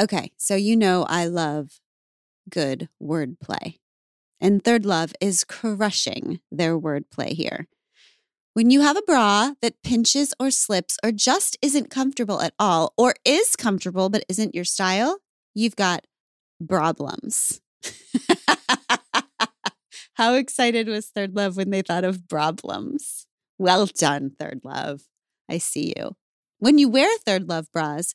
Okay, so you know I love good wordplay. And Third Love is crushing their wordplay here. When you have a bra that pinches or slips or just isn't comfortable at all, or is comfortable but isn't your style, you've got problems. How excited was Third Love when they thought of problems? Well done, Third Love. I see you. When you wear Third Love bras,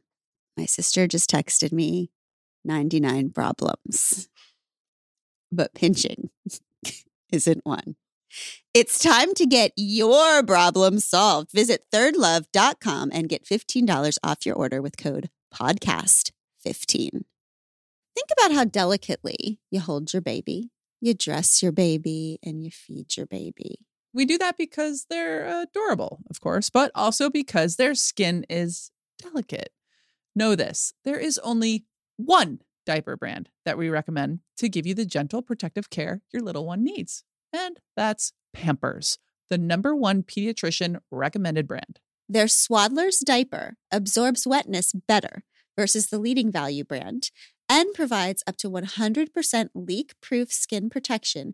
My sister just texted me 99 problems, but pinching isn't one. It's time to get your problem solved. Visit thirdlove.com and get $15 off your order with code podcast15. Think about how delicately you hold your baby, you dress your baby, and you feed your baby. We do that because they're adorable, of course, but also because their skin is delicate. Know this there is only one diaper brand that we recommend to give you the gentle protective care your little one needs. And that's Pampers, the number one pediatrician recommended brand. Their Swaddler's diaper absorbs wetness better versus the leading value brand and provides up to 100% leak proof skin protection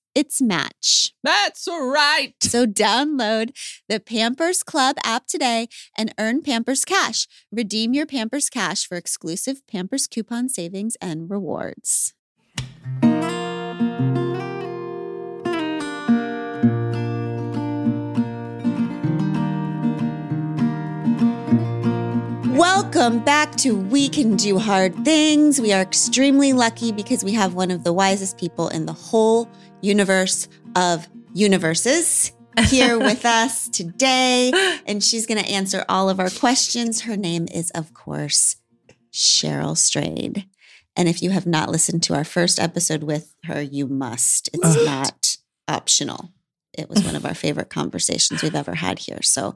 its match. That's right. So download the Pampers Club app today and earn Pampers Cash. Redeem your Pampers Cash for exclusive Pampers coupon savings and rewards. Welcome back to We Can Do Hard Things. We are extremely lucky because we have one of the wisest people in the whole universe of universes here with us today. And she's going to answer all of our questions. Her name is, of course, Cheryl Strayed. And if you have not listened to our first episode with her, you must. It's not optional. It was one of our favorite conversations we've ever had here. So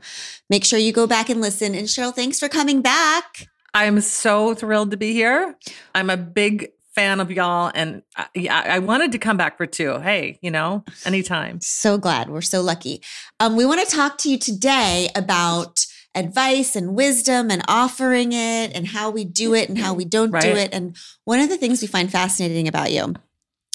make sure you go back and listen. And Cheryl, thanks for coming back. I'm so thrilled to be here. I'm a big fan of y'all, and I, I wanted to come back for two. Hey, you know, anytime. So glad. We're so lucky. Um, we want to talk to you today about advice and wisdom and offering it and how we do it and how we don't do it. And one of the things we find fascinating about you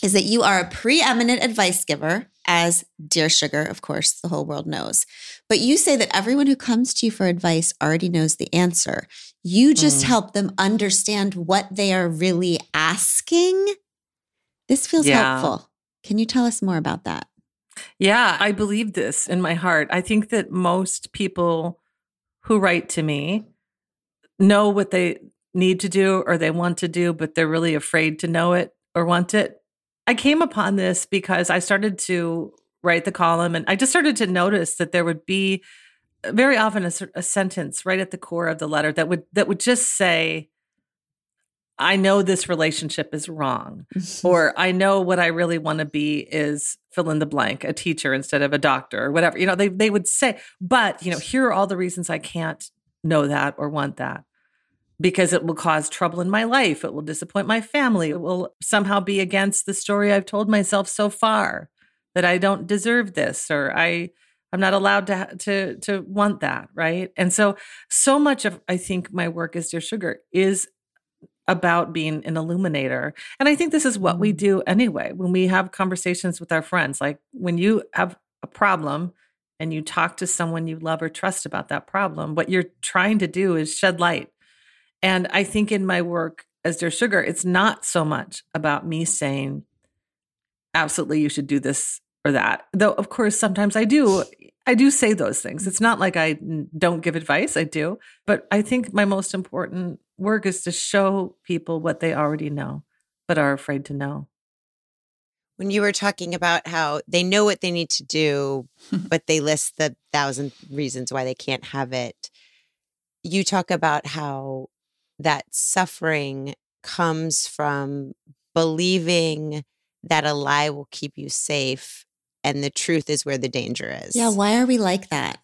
is that you are a preeminent advice giver, as Dear Sugar, of course, the whole world knows. But you say that everyone who comes to you for advice already knows the answer. You just Mm. help them understand what they are really asking. This feels Yeah. helpful. Can you tell us more about that? Yeah, I believe this in my heart. I think that most people who write to me know what they need to do or they want to do, but they're really afraid to know it or want it. I came upon this because I started to write the column and I just started to notice that there would be uh, very often a, a sentence right at the core of the letter that would that would just say I know this relationship is wrong or I know what I really want to be is fill in the blank, a teacher instead of a doctor or whatever. You know, they they would say, but you know, here are all the reasons I can't know that or want that. Because it will cause trouble in my life. It will disappoint my family. It will somehow be against the story I've told myself so far that I don't deserve this or I I'm not allowed to to to want that, right? And so so much of I think my work as Dear Sugar is about being an illuminator. And I think this is what we mm-hmm. do anyway when we have conversations with our friends. Like when you have a problem and you talk to someone you love or trust about that problem, what you're trying to do is shed light. And I think in my work as Dear Sugar, it's not so much about me saying, absolutely, you should do this or that. Though, of course, sometimes I do. I do say those things. It's not like I don't give advice, I do. But I think my most important work is to show people what they already know, but are afraid to know. When you were talking about how they know what they need to do, but they list the thousand reasons why they can't have it, you talk about how that suffering comes from believing that a lie will keep you safe and the truth is where the danger is. Yeah, why are we like that?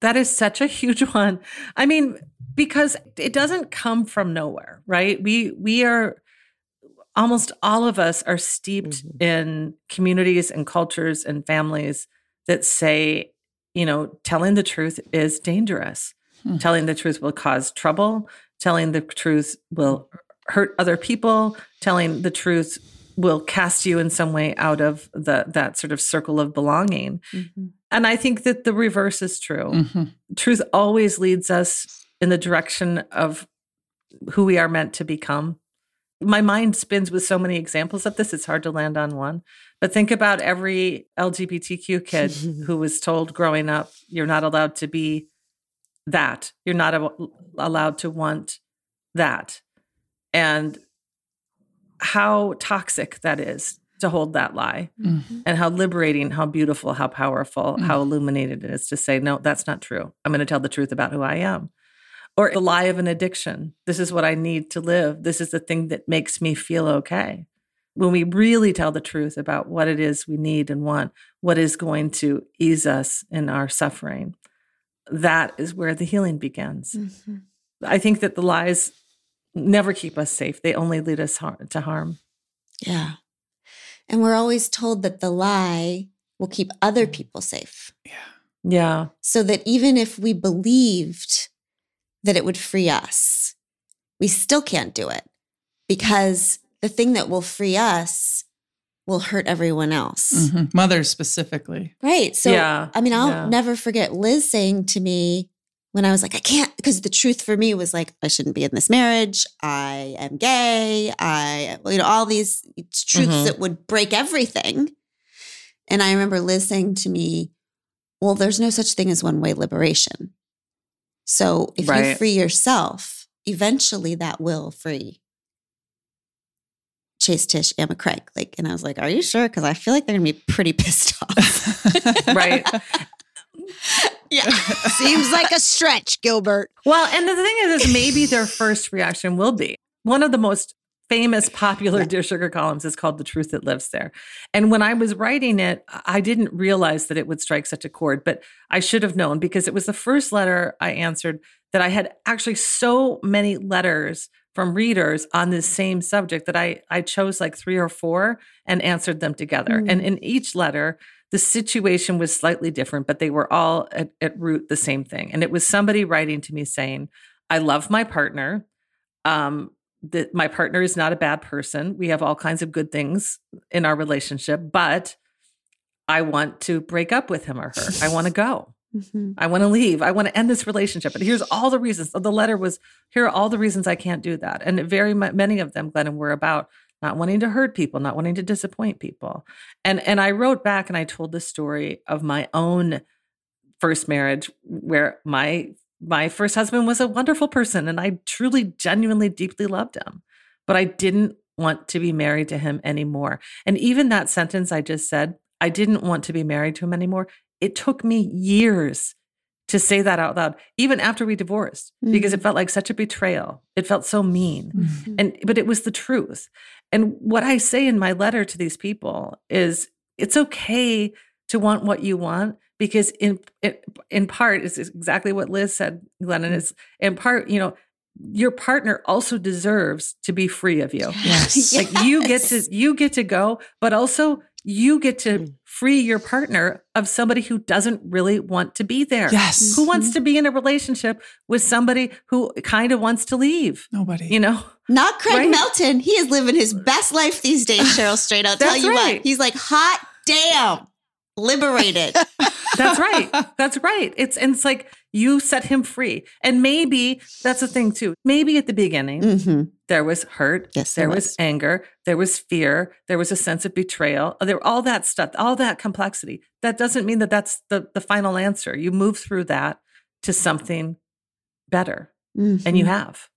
That is such a huge one. I mean, because it doesn't come from nowhere, right? We we are almost all of us are steeped mm-hmm. in communities and cultures and families that say, you know, telling the truth is dangerous. Mm-hmm. Telling the truth will cause trouble. Telling the truth will hurt other people. Telling the truth will cast you in some way out of the that sort of circle of belonging. Mm-hmm. And I think that the reverse is true. Mm-hmm. Truth always leads us in the direction of who we are meant to become. My mind spins with so many examples of this, it's hard to land on one. But think about every LGBTQ kid who was told growing up, you're not allowed to be that. You're not a- allowed to want that. And how toxic that is to hold that lie mm-hmm. and how liberating, how beautiful, how powerful, mm-hmm. how illuminated it is to say, no, that's not true. I'm going to tell the truth about who I am. Or the lie of an addiction. This is what I need to live. This is the thing that makes me feel okay. When we really tell the truth about what it is we need and want, what is going to ease us in our suffering, that is where the healing begins. Mm-hmm. I think that the lies never keep us safe. They only lead us har- to harm. Yeah. And we're always told that the lie will keep other people safe. Yeah. Yeah. So that even if we believed that it would free us, we still can't do it because the thing that will free us will hurt everyone else. Mm-hmm. Mothers specifically. Right. So, yeah. I mean, I'll yeah. never forget Liz saying to me, when I was like, I can't, because the truth for me was like, I shouldn't be in this marriage. I am gay. I, you know, all these truths mm-hmm. that would break everything. And I remember Liz saying to me, Well, there's no such thing as one way liberation. So if right. you free yourself, eventually that will free Chase Tish, Amma Craig. Like, and I was like, Are you sure? Because I feel like they're gonna be pretty pissed off. right. Yeah. Seems like a stretch, Gilbert. Well, and the thing is, is maybe their first reaction will be one of the most famous popular yeah. Dear Sugar columns is called The Truth That Lives There. And when I was writing it, I didn't realize that it would strike such a chord, but I should have known because it was the first letter I answered that I had actually so many letters from readers on this same subject that I I chose like 3 or 4 and answered them together. Mm. And in each letter, the situation was slightly different, but they were all at, at, root the same thing. And it was somebody writing to me saying, I love my partner. Um, that my partner is not a bad person. We have all kinds of good things in our relationship, but I want to break up with him or her. I want to go. Mm-hmm. I want to leave. I want to end this relationship. And here's all the reasons. So the letter was here are all the reasons I can't do that. And very many of them, Glennon, were about not wanting to hurt people, not wanting to disappoint people. And and I wrote back and I told the story of my own first marriage where my my first husband was a wonderful person and I truly genuinely deeply loved him. But I didn't want to be married to him anymore. And even that sentence I just said, I didn't want to be married to him anymore. It took me years to say that out loud even after we divorced mm-hmm. because it mm. felt like such a betrayal it felt so mean mm-hmm. and but it was the truth and what i say in my letter to these people is it's okay to want what you want because in in part is exactly what liz said glennon mm. is in part you know your partner also deserves to be free of you yes. like yes. you get to you get to go but also you get to mm. free your partner of somebody who doesn't really want to be there. Yes. Who wants mm-hmm. to be in a relationship with somebody who kind of wants to leave? Nobody. You know? Not Craig right? Melton. He is living his best life these days, Cheryl Strayed. I'll tell you right. what. He's like, hot damn, liberated. that's right. That's right. It's and it's like you set him free. And maybe that's the thing too. Maybe at the beginning, mm-hmm. There was hurt. Yes, there there was. was. anger. There was fear. There was a sense of betrayal. There all that stuff, all that complexity. That doesn't mean that that's the the final answer. You move through that to something better, and you Mhm. have.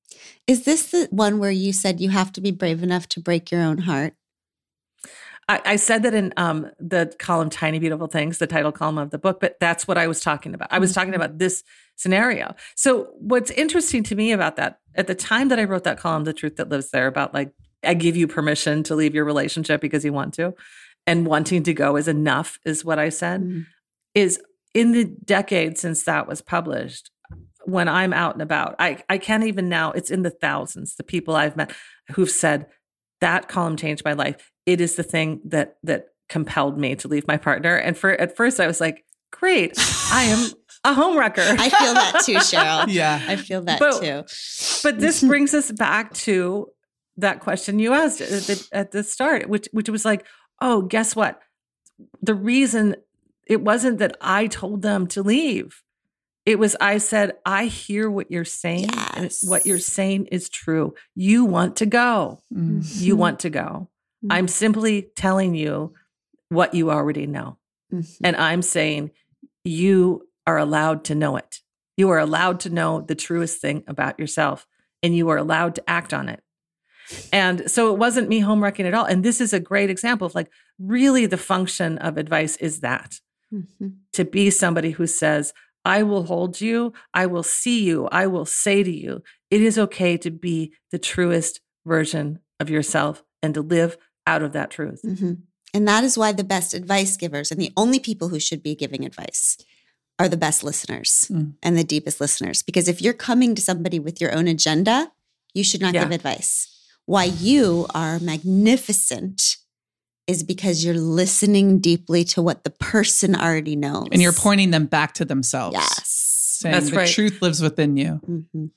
Is this the one where you said you have to be brave enough to break your own heart? I, I said that in um, the column "Tiny Beautiful Things," the title column of the book, but that's what I was talking about. I was talking Mhm. about this scenario. So, what's interesting to me about that at the time that I wrote that column, "The Truth That Lives There," about like I give you permission to leave your relationship because you want to, and wanting to go is enough, is what I said. Mm. Is in the decade since that was published, when I'm out and about, I I can't even now. It's in the thousands. The people I've met who've said that column changed my life. It is the thing that that compelled me to leave my partner. And for at first, I was like, "Great, I am a homewrecker." I feel that too, Cheryl. Yeah. I feel that But- too. but this brings us back to that question you asked at the, at the start, which which was like, "Oh, guess what? The reason it wasn't that I told them to leave." It was I said, I hear what you're saying. and what you're saying is true. You want to go. Mm. You want to go. Mhm. I'm simply telling you what you already know. Mhm. And I'm saying you are allowed to know it. You are allowed to know the truest thing about yourself and you are allowed to act on it. And so it wasn't me home wrecking at all. And this is a great example of like really the function of advice is that Mhm. to be somebody who says, I will hold you, I will see you, I will say to you, it is okay to be the truest version of yourself and to live out of that truth. Mhm. And that is why the best advice givers and the only people who should be giving advice are the best listeners Mm. and the deepest listeners. Because if you're coming to somebody with your own agenda, you should not Yeah. give advice. Why you are magnificent is because you're listening deeply to what the person already knows. And you're pointing them back to themselves. Yes. Saying That's the right. truth lives within you. Mhm.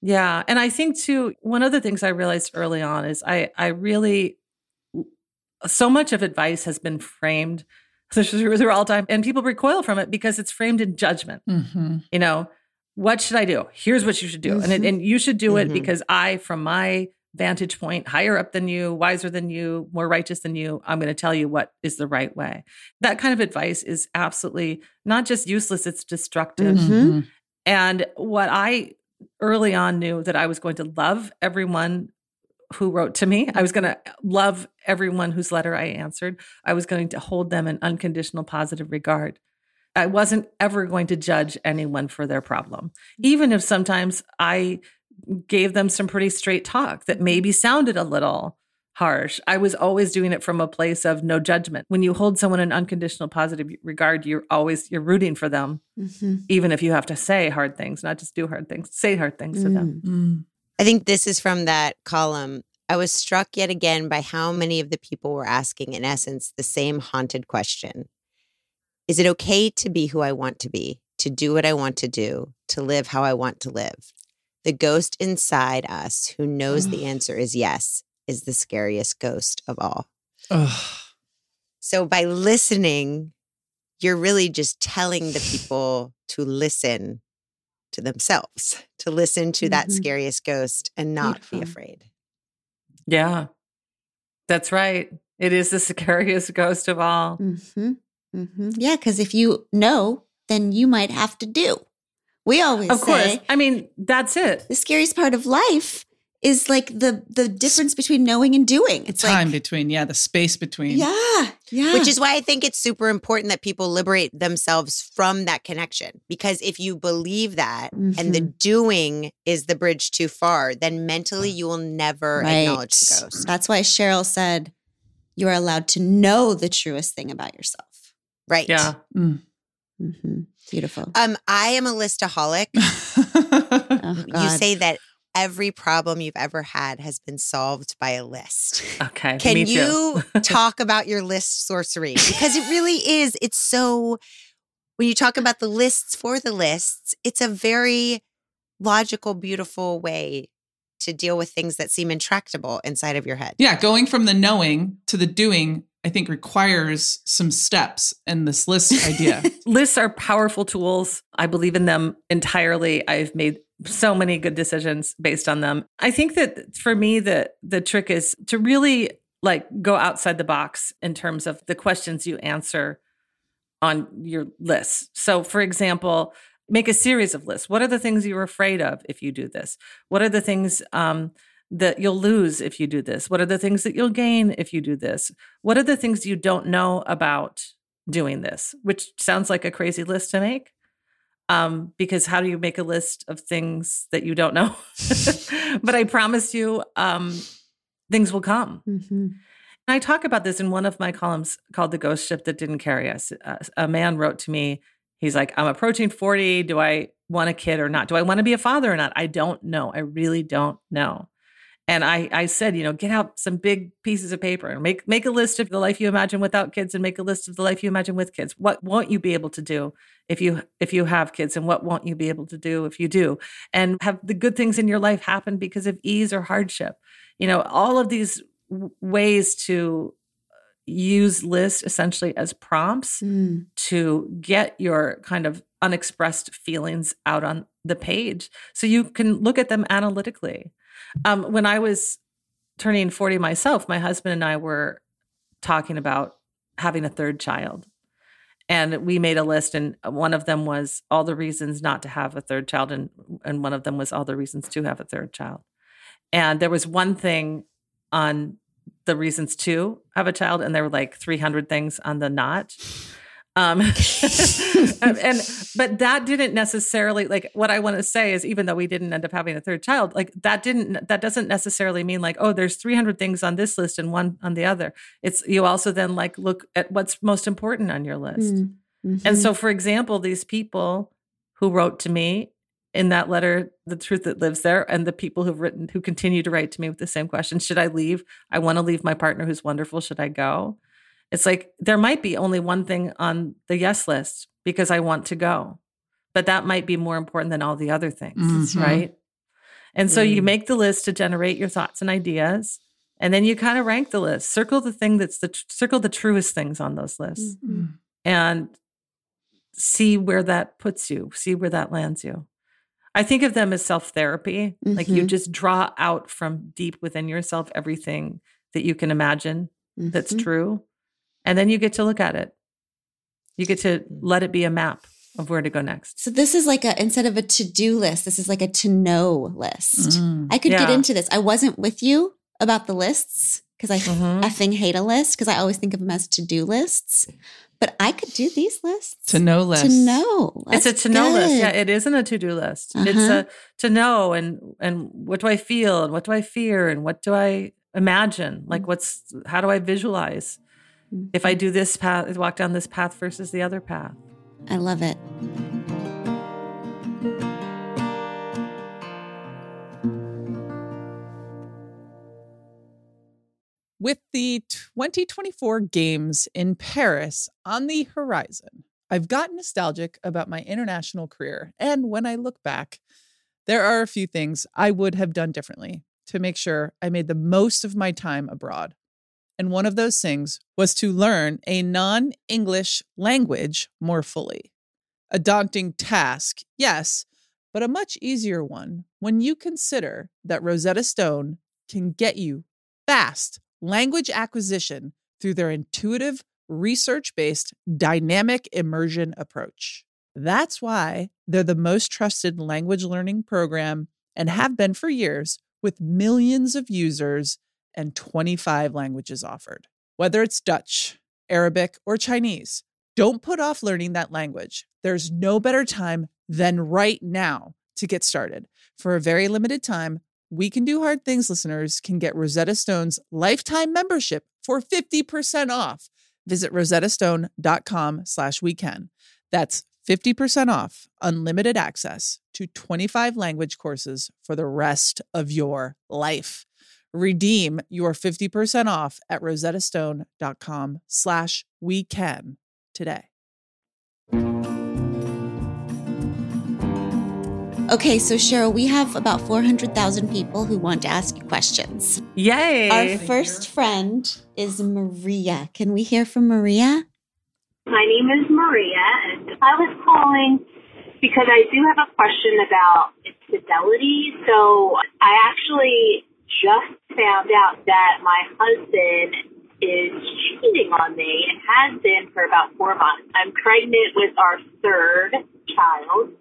Yeah, and I think too one of the things I realized early on is I I really so much of advice has been framed through, through all time and people recoil from it because it's framed in judgment. Mm-hmm. You know, what should I do? Here's what you should do. And it, Mhm. and you should do it Mhm. because I from my vantage point, higher up than you, wiser than you, more righteous than you, I'm going to tell you what is the right way. That kind of advice is absolutely not just useless, it's destructive. Mhm. Mm-hmm. And what I early on knew that I was going to love everyone who wrote to me. I was going to love everyone whose letter I answered. I was going to hold them in unconditional positive regard. I wasn't ever going to judge anyone for their problem, even if sometimes I gave them some pretty straight talk that maybe sounded a little harsh. I was always doing it from a place of no judgment. When you hold someone in unconditional positive regard, you're always you're rooting for them Mhm. even if you have to say hard things, not just do hard things, say hard things to them. Mm. I think this is from that column. I was struck yet again by how many of the people were asking, in essence, the same haunted question Is it okay to be who I want to be, to do what I want to do, to live how I want to live? The ghost inside us who knows the answer is yes is the scariest ghost of all. So by listening, you're really just telling the people to listen to themselves, to listen to that Mhm. scariest ghost and not Beautiful. be afraid. Yeah, that's right. It is the scariest ghost of all. Mhm. Mhm. Yeah, because if you know, then you might have to do. We always Of course. I mean, that's it. the scariest part of life is like the the difference between knowing and doing. The It's time like between, yeah, the space between. yeah, yeah, Which is why I think it's super important that people liberate themselves from that connection. Because if you believe that and the Mm-hmm. doing is the bridge too far, then mentally you will never acknowledge the ghost. That's why Cheryl said you are allowed to know the truest thing about yourself. Right. Yeah. Mm. Mhm. Beautiful. Um, I am a listaholic. Oh, You say that every problem you've ever had has been solved by a list. Okay. Can me too. you talk about your list sorcery? Because it really is. It's so, when you talk about the lists for the lists, it's a very logical, beautiful way to deal with things that seem intractable inside of your head. yeah, going from the knowing to the doing, I think requires some steps in this list idea. Lists are powerful tools. I believe in them entirely. I've made so many good decisions based on them. I think that for me the the trick is to really like go outside the box in terms of the questions you answer on your list. So for example, make a series of lists. What are the things you're afraid of if you do this? What are the things um, that you'll lose if you do this? What are the things that you'll gain if you do this? What are the things you don't know about doing this? Which sounds like a crazy list to make. Um, because how do you make a list of things that you don't know? but I promise you, um, things will come. Mm-hmm. I talk about this in one of my columns called The Ghost Ship That Didn't Carry Us. Uh, a man wrote to me, he's like, I'm approaching 40. Do I want a kid or not? Do I want to be a father or not? I don't know. I really don't know. And I, I said, you know, get out some big pieces of paper and make make a list of the life you imagine without kids, and make a list of the life you imagine with kids. What won't you be able to do if you if you have kids, and what won't you be able to do if you do? And have the good things in your life happen because of ease or hardship. You know, all of these ways to use lists essentially as prompts mm. to get your kind of unexpressed feelings out on the page so you can look at them analytically um, when I was turning 40 myself, my husband and I were talking about having a third child. And we made a list, and one of them was all the reasons not to have a third child, and, and one of them was all the reasons to have a third child. And there was one thing on the reasons to have a child, and there were like 300 things on the not. Um, and but that didn't necessarily like what I want to say is even though we didn't end up having a third child, like that didn't that doesn't necessarily mean like oh there's 300 things on this list and one on the other. It's you also then like look at what's most important on your list. Mm-hmm. And so for example, these people who wrote to me in that letter, the truth that lives there, and the people who've written who continue to write to me with the same question: Should I leave? I want to leave my partner who's wonderful. Should I go? It's like there might be only one thing on the yes list because I want to go, but that might be more important than all the other things, mm-hmm. right? And so mm. you make the list to generate your thoughts and ideas, and then you kind of rank the list. Circle the thing that's the circle the truest things on those lists, mm-hmm. and see where that puts you. See where that lands you. I think of them as self therapy. Mm-hmm. Like you mm-hmm. just draw out from deep within yourself everything that you can imagine that's mm-hmm. true and then you get to look at it. You get to let it be a map of where to go next. So this is like a instead of a to-do list, this is like a to know list. Mm, I could yeah. get into this. I wasn't with you about the lists because I mm-hmm. effing hate a list because I always think of them as to-do lists. But I could do these lists. To know list. To know. That's it's a to know list. Yeah, it isn't a to-do list. Uh-huh. It's a to know and and what do I feel and what do I fear and what do I imagine? Like mm. what's how do I visualize? If I do this path, walk down this path versus the other path. I love it. With the 2024 Games in Paris on the horizon, I've gotten nostalgic about my international career. And when I look back, there are a few things I would have done differently to make sure I made the most of my time abroad. And one of those things was to learn a non English language more fully. A daunting task, yes, but a much easier one when you consider that Rosetta Stone can get you fast language acquisition through their intuitive, research based dynamic immersion approach. That's why they're the most trusted language learning program and have been for years with millions of users and 25 languages offered. Whether it's Dutch, Arabic, or Chinese, don't put off learning that language. There's no better time than right now to get started. For a very limited time, We Can Do Hard Things listeners can get Rosetta Stone's lifetime membership for 50% off. Visit rosettastone.com slash weekend. That's 50% off unlimited access to 25 language courses for the rest of your life. Redeem your 50% off at rosettastone.com slash we can today. Okay, so Cheryl, we have about 400,000 people who want to ask you questions. Yay. Our first friend is Maria. Can we hear from Maria? My name is Maria, and I was calling because I do have a question about infidelity. So I actually just found out that my husband is cheating on me and has been for about four months. I'm pregnant with our third child.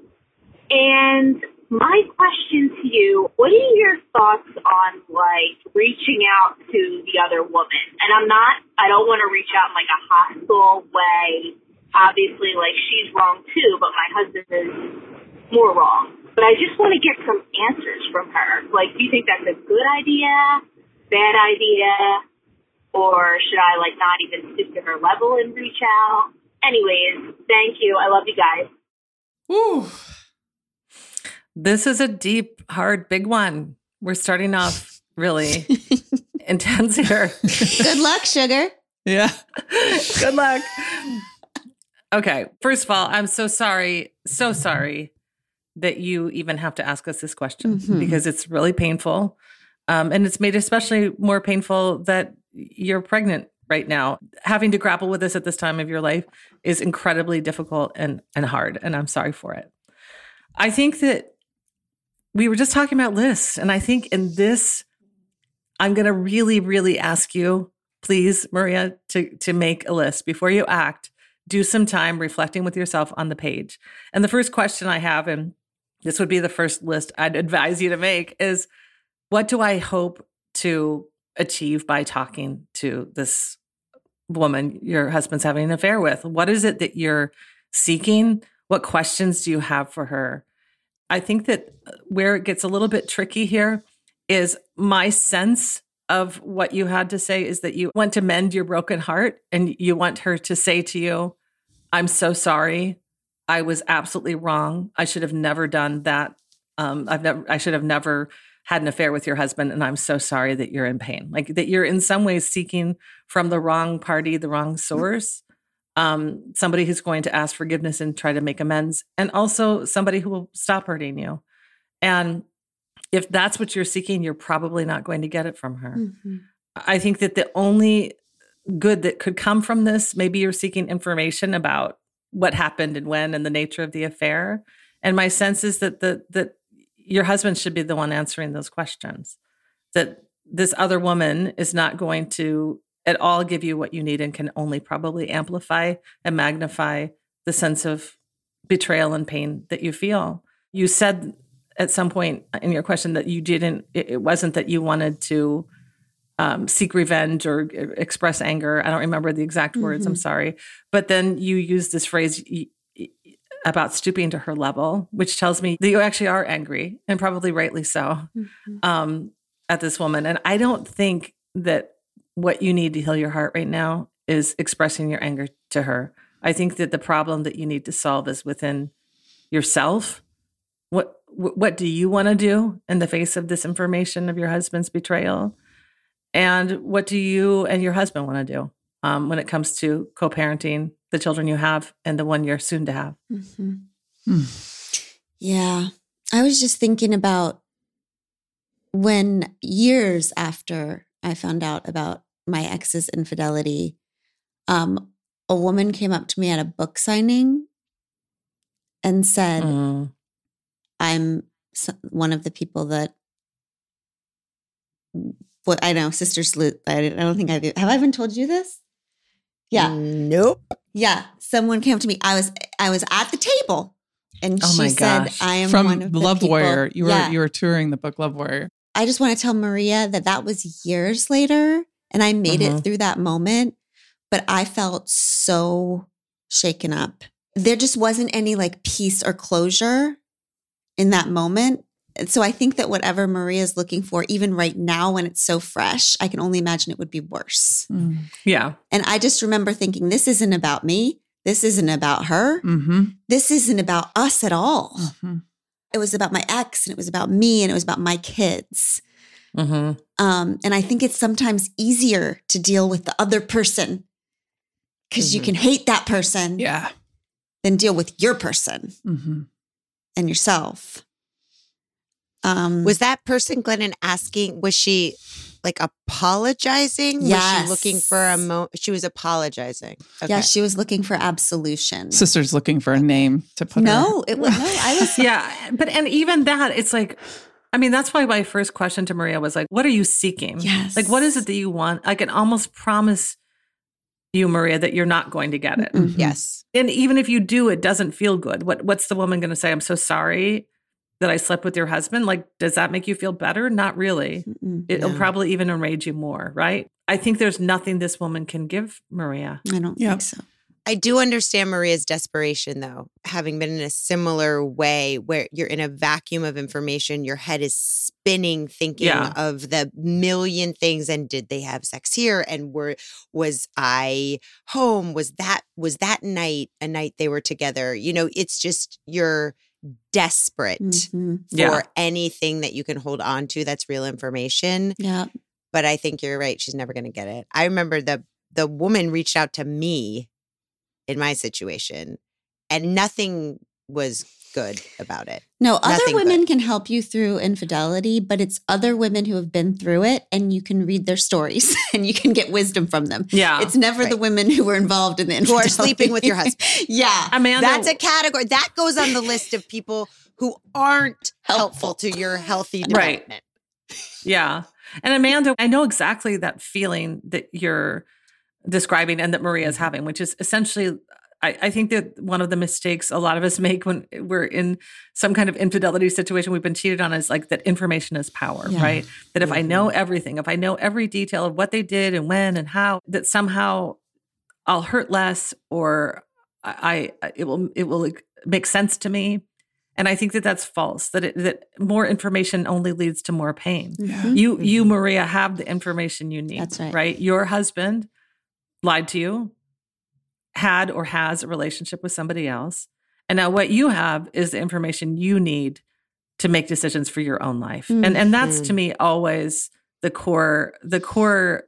And my question to you, what are your thoughts on like reaching out to the other woman? And I'm not, I don't want to reach out in like a hostile way. Obviously, like she's wrong too, but my husband is more wrong. But I just want to get some answers from her. Like, do you think that's a good idea, bad idea, or should I like not even stoop to her level and reach out? Anyways, thank you. I love you guys. Ooh. This is a deep, hard, big one. We're starting off really intense here. Good luck, sugar. Yeah. Good luck. Okay. First of all, I'm so sorry, so sorry that you even have to ask us this question Mhm. because it's really painful. Um, and it's made especially more painful that you're pregnant right now. Having to grapple with this at this time of your life is incredibly difficult and, and hard. And I'm sorry for it. I think that we were just talking about lists. And I think in this, I'm going to really, really ask you, please, Maria, to, to make a list before you act. Do some time reflecting with yourself on the page. And the first question I have, and this would be the first list I'd advise you to make, is what do I hope to achieve by talking to this woman your husband's having an affair with? What is it that you're seeking? What questions do you have for her? I think that uh, where it gets a little bit tricky here is my sense of what you had to say is that you want to mend your broken heart and you want her to say to you, I'm so sorry. I was absolutely wrong. I should have never done that. Um, I've never, I should have never had an affair with your husband. And I'm so sorry that you're in pain. Like that you're in some ways seeking from the wrong party, the wrong source, um, somebody who's going to ask forgiveness and try to make amends, and also somebody who will stop hurting you. And if that's what you're seeking, you're probably not going to get it from her. Mhm. I think that the only good that could come from this, maybe you're seeking information about what happened and when and the nature of the affair. And my sense is that the that your husband should be the one answering those questions. That this other woman is not going to at all give you what you need and can only probably amplify and magnify the sense of betrayal and pain that you feel. You said at some point in your question that you didn't, it it wasn't that you wanted to um, seek revenge or e- express anger. I don't remember the exact words. I'm Mhm. sorry. But then you use this phrase about stooping to her level, which tells me that you actually are angry and probably rightly so Mhm. um, at this woman. And I don't think that what you need to heal your heart right now is expressing your anger to her. I think that the problem that you need to solve is within yourself. What what do you want to do in the face of this information of your husband's betrayal? And what do you and your husband want to do um, when it comes to co-parenting the children you have and the one you're soon to have? Mhm. Hmm. Yeah. I was just thinking about when years after I found out about my ex's infidelity, um, a woman came up to me at a book signing and said, Mm. I'm one of the people that. What I know, Sister Salute. I, I don't think I've have I even told you this. Yeah, Nope. yeah. Someone came up to me. I was I was at the table, and Oh she my said, "I am From one of the Love people- Warrior. You were Yeah. you were touring the book Love Warrior. I just want to tell Maria that that was years later, and I made Mhm. it through that moment, but I felt so shaken up. There just wasn't any like peace or closure in that moment. And so I think that whatever Maria is looking for, even right now when it's so fresh, I can only imagine it would be worse. Mm. Yeah. And I just remember thinking, this isn't about me. This isn't about her. Mm-hmm. This isn't about us at all. Mm-hmm. It was about my ex and it was about me and it was about my kids. hmm Um, and I think it's sometimes easier to deal with the other person because you Mhm. can hate that person Yeah. than deal with your person Mm-hmm. and yourself. Um, Was that person Glennon asking? Was she like apologizing? Was she looking for a mo? She was apologizing. Okay. Yeah, she was looking for absolution. Sister's looking for a name to put. no, her. it was no. I was yeah, but and even that, it's like, I mean, that's why my first question to Maria was like, "What are you seeking? yes. Like, what is it that you want? I can almost promise you, Maria, that you're not going to get it. Mhm. yes. And even if you do, it doesn't feel good. What What's the woman going to say? I'm so sorry that I slept with your husband. Like, does that make you feel better? Not really. Mm-mm. It'll No. probably even enrage you more, right? I think there's nothing this woman can give Maria. I don't Yep. think so. I do understand Maria's desperation, though, having been in a similar way where you're in a vacuum of information, your head is spinning, thinking Yeah. of the million things. And did they have sex here? And were was I home? Was that was that night a night they were together? You know, it's just you're desperate Mhm. for Yeah. anything that you can hold on to that's real information. Yeah. But I think you're right; she's never going to get it. I remember the the woman reached out to me in my situation and nothing was good about it. No, other Nothing women good. can help you through infidelity, but it's other women who have been through it and you can read their stories and you can get wisdom from them. Yeah. It's never the women who were involved in the Who are sleeping with your husband. yeah. Amanda, That's a category that goes on the list of people who aren't helpful, Helpful. to your healthy Right. development. Yeah. And Amanda, I know exactly that feeling that you're describing and that Maria is mm-hmm. having, which is essentially, I, I think that one of the mistakes a lot of us make when we're in some kind of infidelity situation we've been cheated on is like that information is power, Yeah. right? That if I know everything, if I know every detail of what they did and when and how, that somehow I'll hurt less or I, I it will it will make sense to me. And I think that that's false. That it, that more information only leads to more pain Mhm. you you Mhm. maria have the information you need That's right. right your husband lied to you had or has a relationship with somebody else and now what you have is the information you need to make decisions for your own life and and that's to Mhm. me always the core the core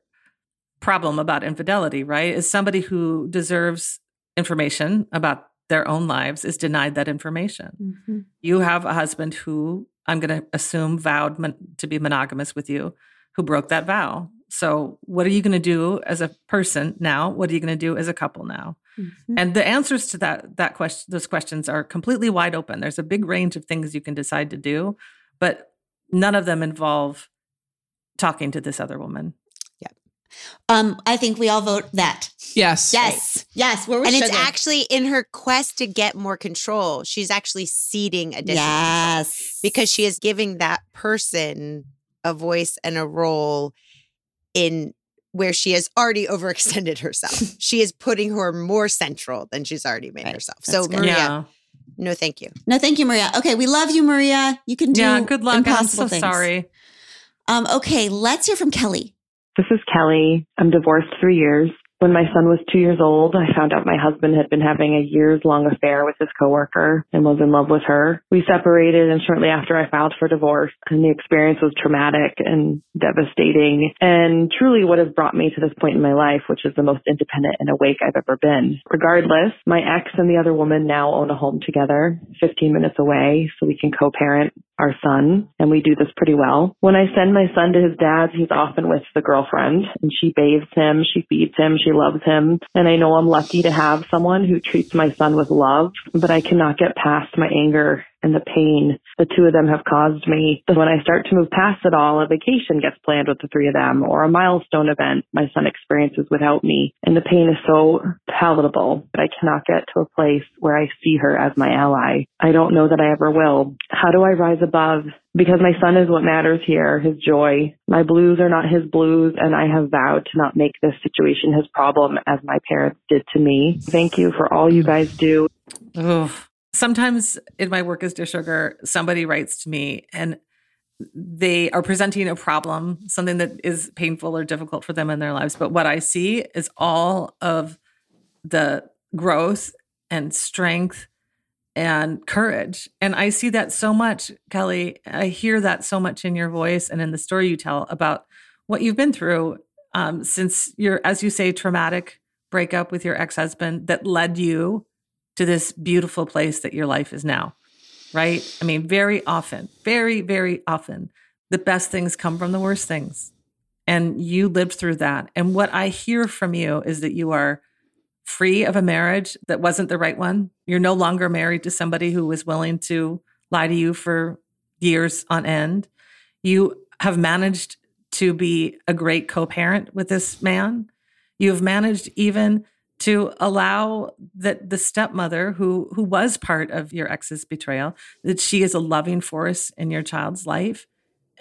problem about infidelity right is somebody who deserves information about their own lives is denied that information Mhm. you have a husband who I'm going to assume vowed mon- to be monogamous with you, who broke that vow. So, what are you going to do as a person now? What are you going to do as a couple now? Mhm. And the answers to that that question, those questions are completely wide open. There's a big range of things you can decide to do, but none of them involve talking to this other woman. Yeah. Um, I think we all vote that. Yes. Yes. Yes. We're with And it's actually in her quest to get more control. She's actually ceding additional control yes. because she is giving that person a voice and a role in where she has already overextended herself. she is putting her more central than she's already made Right. herself. So good. Maria, Yeah. no thank you. No, thank you, Maria. Okay, we love you, Maria. You can do Yeah. Good luck. I'm impossible so things. sorry. Um, okay, let's hear from Kelly. This is Kelly. I'm divorced three years. When my son was two years old, I found out my husband had been having a years long affair with his coworker and was in love with her. We separated and shortly after I filed for divorce and the experience was traumatic and devastating and truly what has brought me to this point in my life, which is the most independent and awake I've ever been. Regardless, my ex and the other woman now own a home together, 15 minutes away, so we can co-parent our son, and we do this pretty well. When I send my son to his dad's, he's often with the girlfriend, and she bathes him, she feeds him, she loves him, and I know I'm lucky to have someone who treats my son with love, but I cannot get past my anger and the pain the two of them have caused me. When I start to move past it all, a vacation gets planned with the three of them, or a milestone event my son experiences without me, and the pain is so palatable that I cannot get to a place where I see her as my ally. I don't know that I ever will. How do I rise above? Because my son is what matters here, his joy. My blues are not his blues, and I have vowed to not make this situation his problem as my parents did to me. Thank you for all you guys do. Sometimes in my work as Dear Sugar, somebody writes to me and they are presenting a problem, something that is painful or difficult for them in their lives. But what I see is all of the growth and strength and courage. And I see that so much, Kelly. I hear that so much in your voice and in the story you tell about what you've been through um, since your, as you say, traumatic breakup with your ex husband that led you to this beautiful place that your life is now. right? I mean, very often, very, very often, the best things come from the worst things. And you lived through that. And what I hear from you is that you are free of a marriage that wasn't the right one. You're no longer married to somebody who was willing to lie to you for years on end. You have managed to be a great co parent with this man. You have managed even to allow that the stepmother who who was part of your ex's betrayal that she is a loving force in your child's life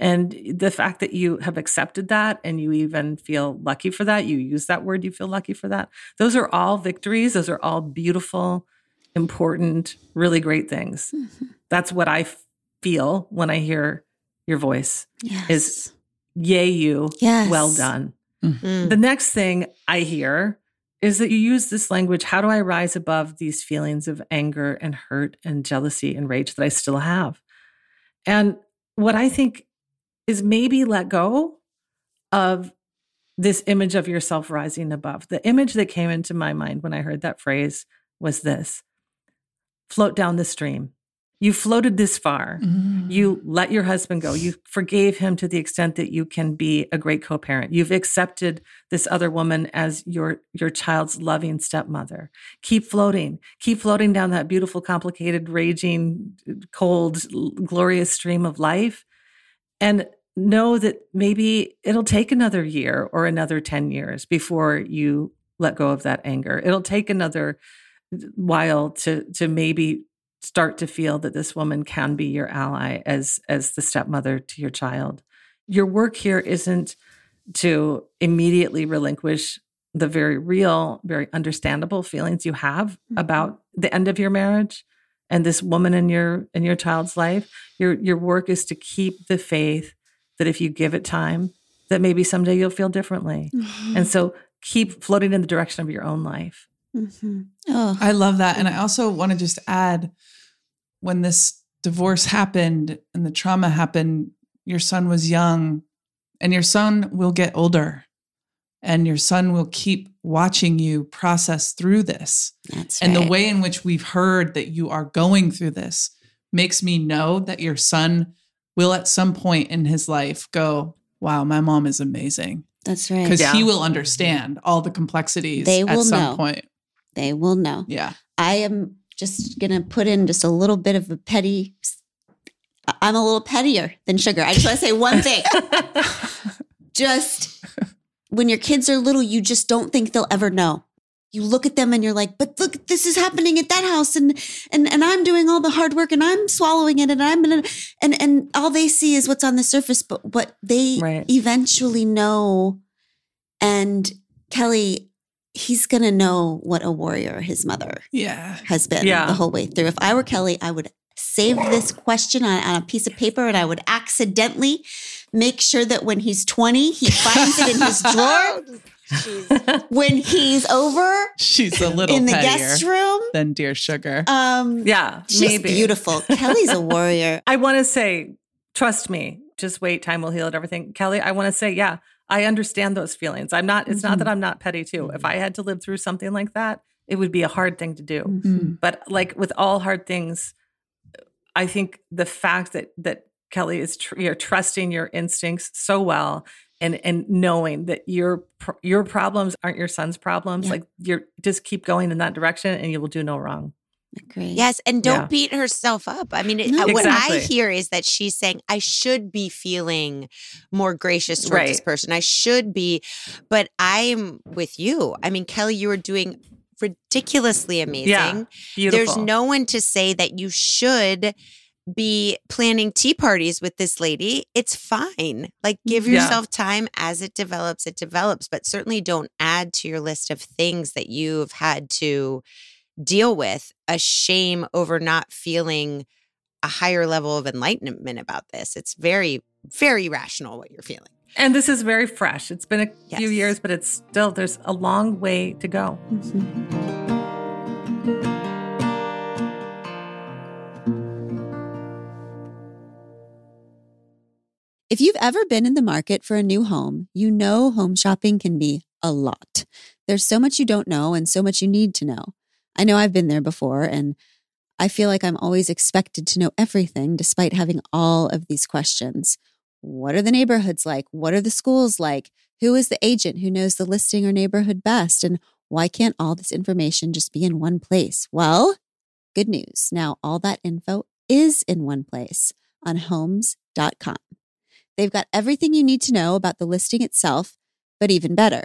and the fact that you have accepted that and you even feel lucky for that you use that word you feel lucky for that those are all victories those are all beautiful important really great things mm-hmm. that's what i feel when i hear your voice yes. is yay you yes. well done mm-hmm. the next thing i hear is that you use this language how do I rise above these feelings of anger and hurt and jealousy and rage that I still have? And what I think is maybe let go of this image of yourself rising above. The image that came into my mind when I heard that phrase was this float down the stream. You floated this far. Mm-hmm. You let your husband go. You forgave him to the extent that you can be a great co-parent. You've accepted this other woman as your your child's loving stepmother. Keep floating. Keep floating down that beautiful, complicated, raging, cold, glorious stream of life. And know that maybe it'll take another year or another 10 years before you let go of that anger. It'll take another while to to maybe start to feel that this woman can be your ally as as the stepmother to your child. Your work here isn't to immediately relinquish the very real, very understandable feelings you have mm-hmm. about the end of your marriage and this woman in your in your child's life. Your your work is to keep the faith that if you give it time, that maybe someday you'll feel differently. Mm-hmm. And so keep floating in the direction of your own life. Mm-hmm. Oh. I love that. And I also want to just add when this divorce happened and the trauma happened, your son was young and your son will get older and your son will keep watching you process through this. That's and right. the way in which we've heard that you are going through this makes me know that your son will at some point in his life go, wow, my mom is amazing. That's right. Because yeah. he will understand all the complexities they will at some know. point. They will know. Yeah. I am just going to put in just a little bit of a petty. I'm a little pettier than sugar. I just want to say one thing. just when your kids are little, you just don't think they'll ever know. You look at them and you're like, but look, this is happening at that house, and and and I'm doing all the hard work, and I'm swallowing it, and I'm gonna, and and all they see is what's on the surface, but what they right. eventually know. And Kelly, he's going to know what a warrior his mother yeah. has been yeah. the whole way through. If I were Kelly, I would save this question on, on, a piece of paper and I would accidentally make sure that when he's 20, he finds it in his drawer. when he's over, she's a little in the guest room than dear sugar. Um, yeah, she's maybe. beautiful. Kelly's a warrior. I want to say, trust me. Just wait, time will heal it. Everything, Kelly. I want to say, yeah, I understand those feelings. I'm not, it's mm-hmm. not that mm-hmm. I'm not petty too. If I had to live through something like that, it would be a hard thing to do. Mm-hmm. But like with all hard things, I think the fact that, that Kelly is tr- you're trusting your instincts so well and and knowing that your your problems aren't your son's problems yeah. like you're just keep going in that direction and you will do no wrong Great. Yes, and don't yeah. beat herself up. I mean, no, uh, what I hear is that she's saying, "I should be feeling more gracious towards right. this person. I should be," but I'm with you. I mean, Kelly, you are doing ridiculously amazing. Yeah, beautiful. There's no one to say that you should be planning tea parties with this lady. It's fine. Like, give yourself yeah. time as it develops. It develops, but certainly don't add to your list of things that you've had to deal with a shame over not feeling a higher level of enlightenment about this. It's very, very rational what you're feeling. And this is very fresh. It's been a yes. few years, but it's still, there's a long way to go. Mm-hmm. If you've ever been in the market for a new home, you know home shopping can be a lot. There's so much you don't know and so much you need to know. I know I've been there before and I feel like I'm always expected to know everything despite having all of these questions. What are the neighborhoods like? What are the schools like? Who is the agent who knows the listing or neighborhood best? And why can't all this information just be in one place? Well, good news. Now all that info is in one place on homes.com. They've got everything you need to know about the listing itself, but even better,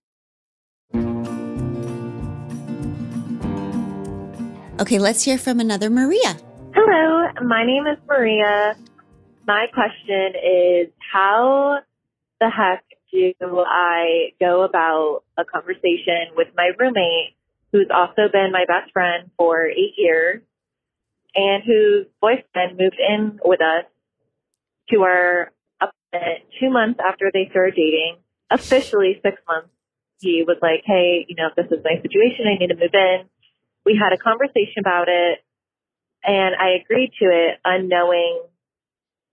Okay, let's hear from another Maria. Hello, my name is Maria. My question is how the heck do I go about a conversation with my roommate who's also been my best friend for eight years and whose boyfriend moved in with us to our apartment two months after they started dating, officially six months. He was like, Hey, you know, this is my situation. I need to move in. We had a conversation about it and I agreed to it unknowing,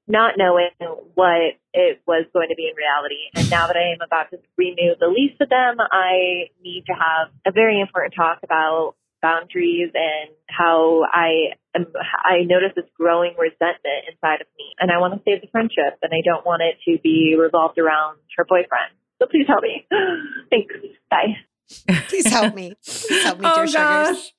not knowing what it was going to be in reality. And now that I am about to renew the lease with them, I need to have a very important talk about boundaries and how I am, I notice this growing resentment inside of me and I want to save the friendship and I don't want it to be revolved around her boyfriend. So please help me. Thanks. Bye. Please help me. Please help me, oh, dear sugars.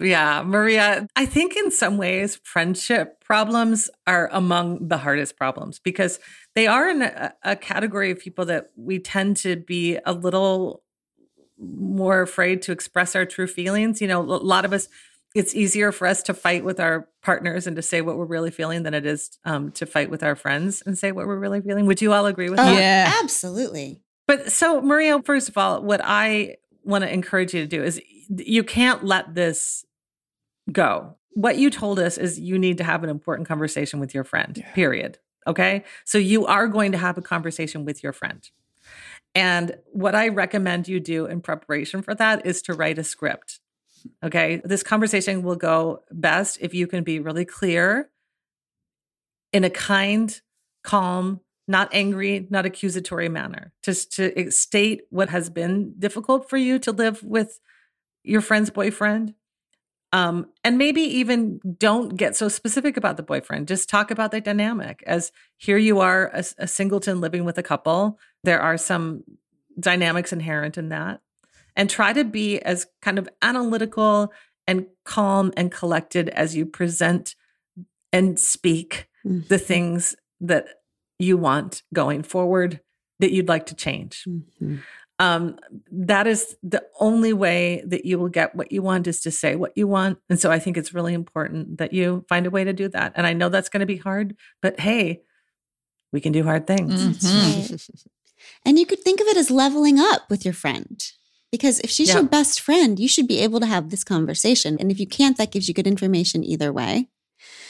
Yeah, Maria, I think in some ways friendship problems are among the hardest problems because they are in a, a category of people that we tend to be a little more afraid to express our true feelings. You know, a lot of us, it's easier for us to fight with our partners and to say what we're really feeling than it is um, to fight with our friends and say what we're really feeling. Would you all agree with Oh, that? Yeah. Absolutely. But so, Maria, first of all, what I want to encourage you to do is you can't let this go. What you told us is you need to have an important conversation with your friend, Yeah. period. Okay. So you are going to have a conversation with your friend. And what I recommend you do in preparation for that is to write a script. Okay. This conversation will go best if you can be really clear in a kind, calm, not angry, not accusatory manner. Just to state what has been difficult for you to live with your friend's boyfriend. Um, and maybe even don't get so specific about the boyfriend. Just talk about the dynamic as here you are, a, a singleton living with a couple. There are some dynamics inherent in that. And try to be as kind of analytical and calm and collected as you present and speak Mm-hmm. the things that you want going forward that you'd like to change. Mhm. Um, that is the only way that you will get what you want is to say what you want. And so I think it's really important that you find a way to do that. And I know that's going to be hard, but hey, we can do hard things. Mhm. And you could think of it as leveling up with your friend. Because if she's Yeah. your best friend, you should be able to have this conversation. And if you can't, that gives you good information either way.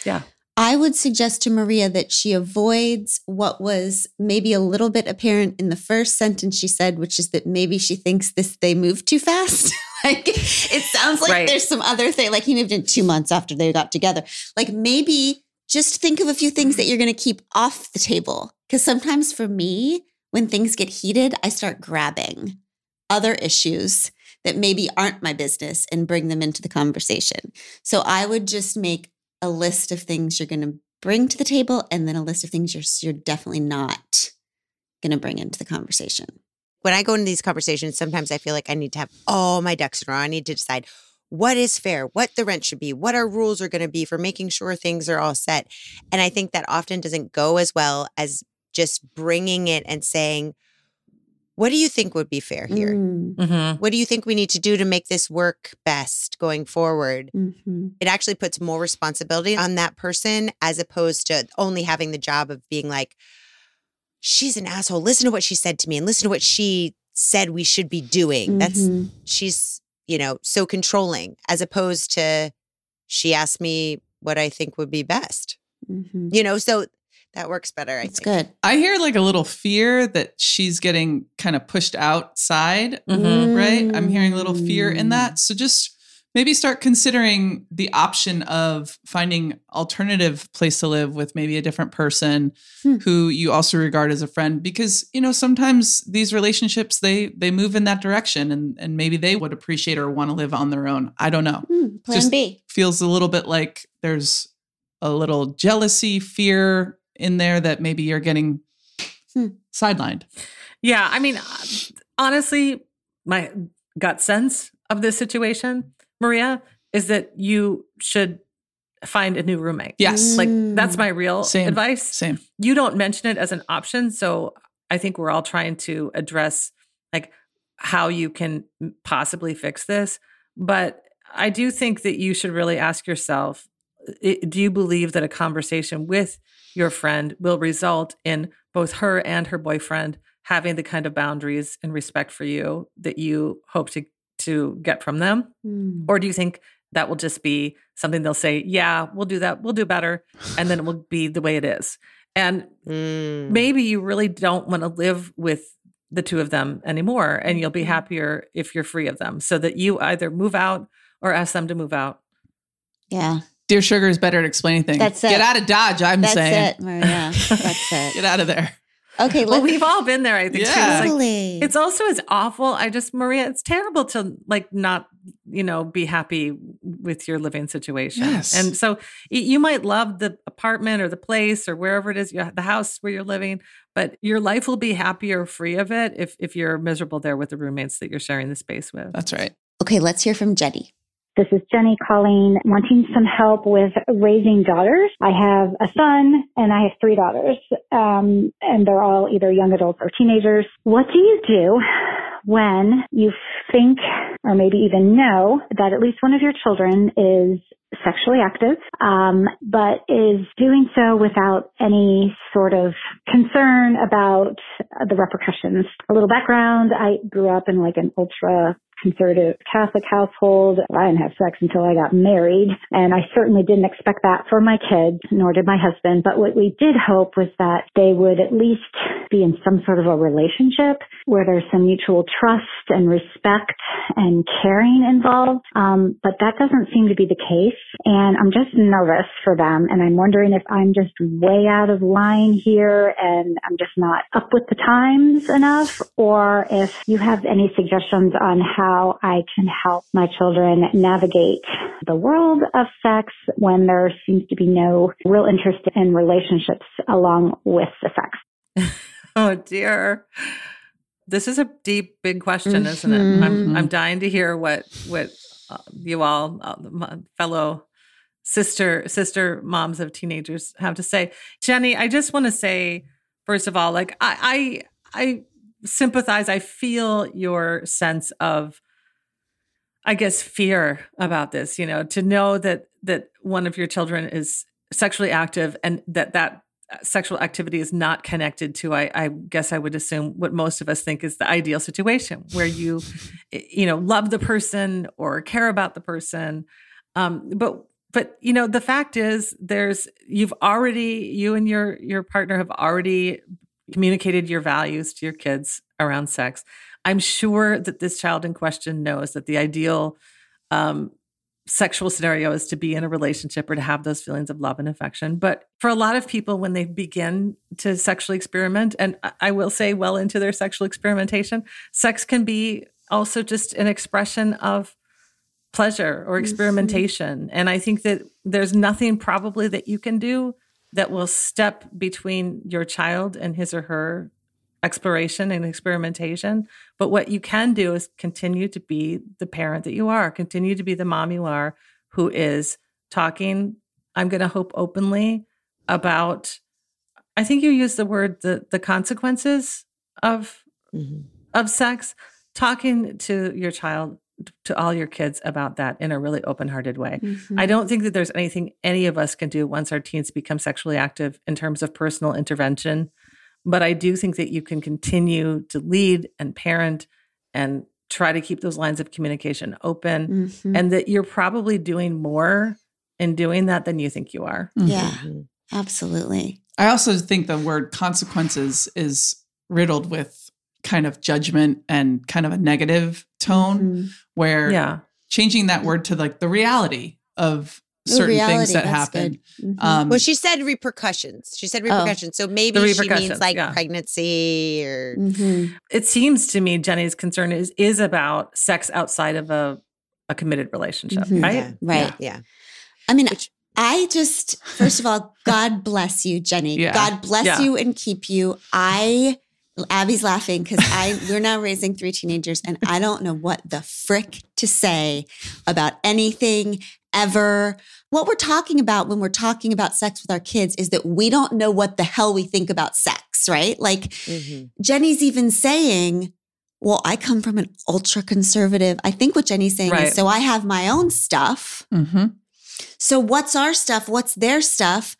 Yeah. I would suggest to Maria that she avoids what was maybe a little bit apparent in the first sentence she said, which is that maybe she thinks this they moved too fast. like it sounds like Right. there's some other thing. Like he moved in two months after they got together. Like maybe just think of a few things that you're going to keep off the table. Because sometimes for me, when things get heated, I start grabbing other issues that maybe aren't my business and bring them into the conversation. So I would just make a list of things you're going to bring to the table and then a list of things you're you're definitely not going to bring into the conversation. when I go into these conversations, sometimes I feel like I need to have all my ducks in a row. I need to decide what is fair, what the rent should be, what our rules are going to be for making sure things are all set. And I think that often doesn't go as well as just bringing it and saying, what do you think would be fair here? Mm, Mhm. What do you think we need to do to make this work best going forward? mhm. It actually puts more responsibility on that person as opposed to only having the job of being like, she's an asshole. Listen to what she said to me and listen to what she said we should be doing. That's Mhm. she's, you know, so controlling as opposed to she asked me what I think would be best. Mhm. You know, so that works better. I That's good. I hear like a little fear that she's getting kind of pushed outside, Mhm. right? I'm hearing a little fear Mm. in that. So just maybe start considering the option of finding alternative place to live with maybe a different person Hmm. who you also regard as a friend because you know sometimes these relationships they they move in that direction and and maybe they would appreciate or want to live on their own. I don't know. Hmm, plan Just- B. Feels a little bit like there's a little jealousy, fear in there that maybe you're getting Hmm. sidelined. Yeah, I mean, uh, honestly, my gut sense of this situation, Maria, is that you should find a new roommate. Yes. Like that's my real Same. advice. Same. You don't mention it as an option, so I think we're all trying to address like how you can possibly fix this, but I do think that you should really ask yourself i- do you believe that a conversation with your friend will result in both her and her boyfriend having the kind of boundaries and respect for you that you hope to to get from them? Hmm. or do you think that will just be something they'll say yeah we'll do that we'll do better and then it will be the way it is? And Mm. maybe you really don't want to live with the two of them anymore and you'll be happier if you're free of them so that you either move out or ask them to move out. Yeah, Dear Sugar is better at explaining things. That's it. Get out of Dodge, I'm saying. that's saying. it, oh, Maria. That's it. Get out of there. Okay, well we've all been there i think too. It's like- totally. it's also as awful i just maria it's terrible to like not you know be happy with your living situation Yes. and so y- you might love the apartment or the place or wherever it is you the house where you're living but your life will be happier free of it if if you're miserable there with the roommates that you're sharing the space with That's right. okay, let's hear from Jenny. This is Jenny calling, wanting some help with raising daughters. I have a son and I have three daughters, um, and they're all either young adults or teenagers. What do you do when you think, or maybe even know, that at least one of your children is sexually active, um, but is doing so without any sort of concern about the repercussions? A little background: I grew up in like an ultra conservative Catholic household. I didn't have sex until I got married, and I certainly didn't expect that for my kids, nor did my husband. But what we did hope was that they would at least be in some sort of a relationship where there's some mutual trust and respect and caring involved. Um, but that doesn't seem to be the case, and I'm just nervous for them. And I'm wondering if I'm just way out of line here, and I'm just not up with the times enough, or if you have any suggestions on how I can help my children navigate the world of sex when there seems to be no real interest in relationships along with the sex. oh dear. This is a deep big question isn't it? I'm i'm dying to hear what what uh, you all uh, my fellow sister sister moms of teenagers have to say. Jenny i just want to say first of all like i i i sympathize. I feel your sense of i guess fear about this you know to know that that one of your children is sexually active and that that sexual activity is not connected to I, I guess i would assume what most of us think is the ideal situation where you you know love the person or care about the person. Um, but but you know the fact is there's you've already you and your your partner have already communicated your values to your kids around sex. I'm sure that this child in question knows that the ideal um, sexual scenario is to be in a relationship or to have those feelings of love and affection. But for a lot of people when they begin to sexually experiment and I- i will say well into their sexual experimentation sex can be also just an expression of pleasure or experimentation. And I think that there's nothing probably that you can do that will step between your child and his or her exploration and experimentation. But what you can do is continue to be the parent that you are, continue to be the mom you are, who is talking, I'm going to hope openly about, I think you used the word, the, the consequences of Mhm. of sex, talking to your child, to all your kids about that in a really open hearted way. Mm-hmm. I don't think that there's anything any of us can do once our teens become sexually active in terms of personal intervention. But I do think that you can continue to lead and parent and try to keep those lines of communication open Mhm. and that you're probably doing more in doing that than you think you are. Yeah, Mhm. absolutely. I also think the word consequences is riddled with kind of judgment and kind of a negative tone Mhm. where Yeah. changing that word to like the reality of The certain things reality, that happen. good. Mhm. Um, Well, she said repercussions. She said Oh. repercussions. So maybe The she means like yeah. pregnancy or Mhm. It seems to me Jenny's concern is is about sex outside of a a committed relationship, Mhm. right? Yeah. Right. yeah. I mean, Which- I just, first of all, God bless you, Jenny. Yeah. God bless Yeah. you and keep you. I, Abby's laughing because I, we're now raising three teenagers and I don't know what the frick to say about anything ever. What we're talking about when we're talking about sex with our kids is that we don't know what the hell we think about sex, right? Like, Mhm. Jenny's even saying, well, I come from an ultra conservative. I think what Jenny's saying Right. is, so I have my own stuff. mhm. So what's our stuff? What's their stuff?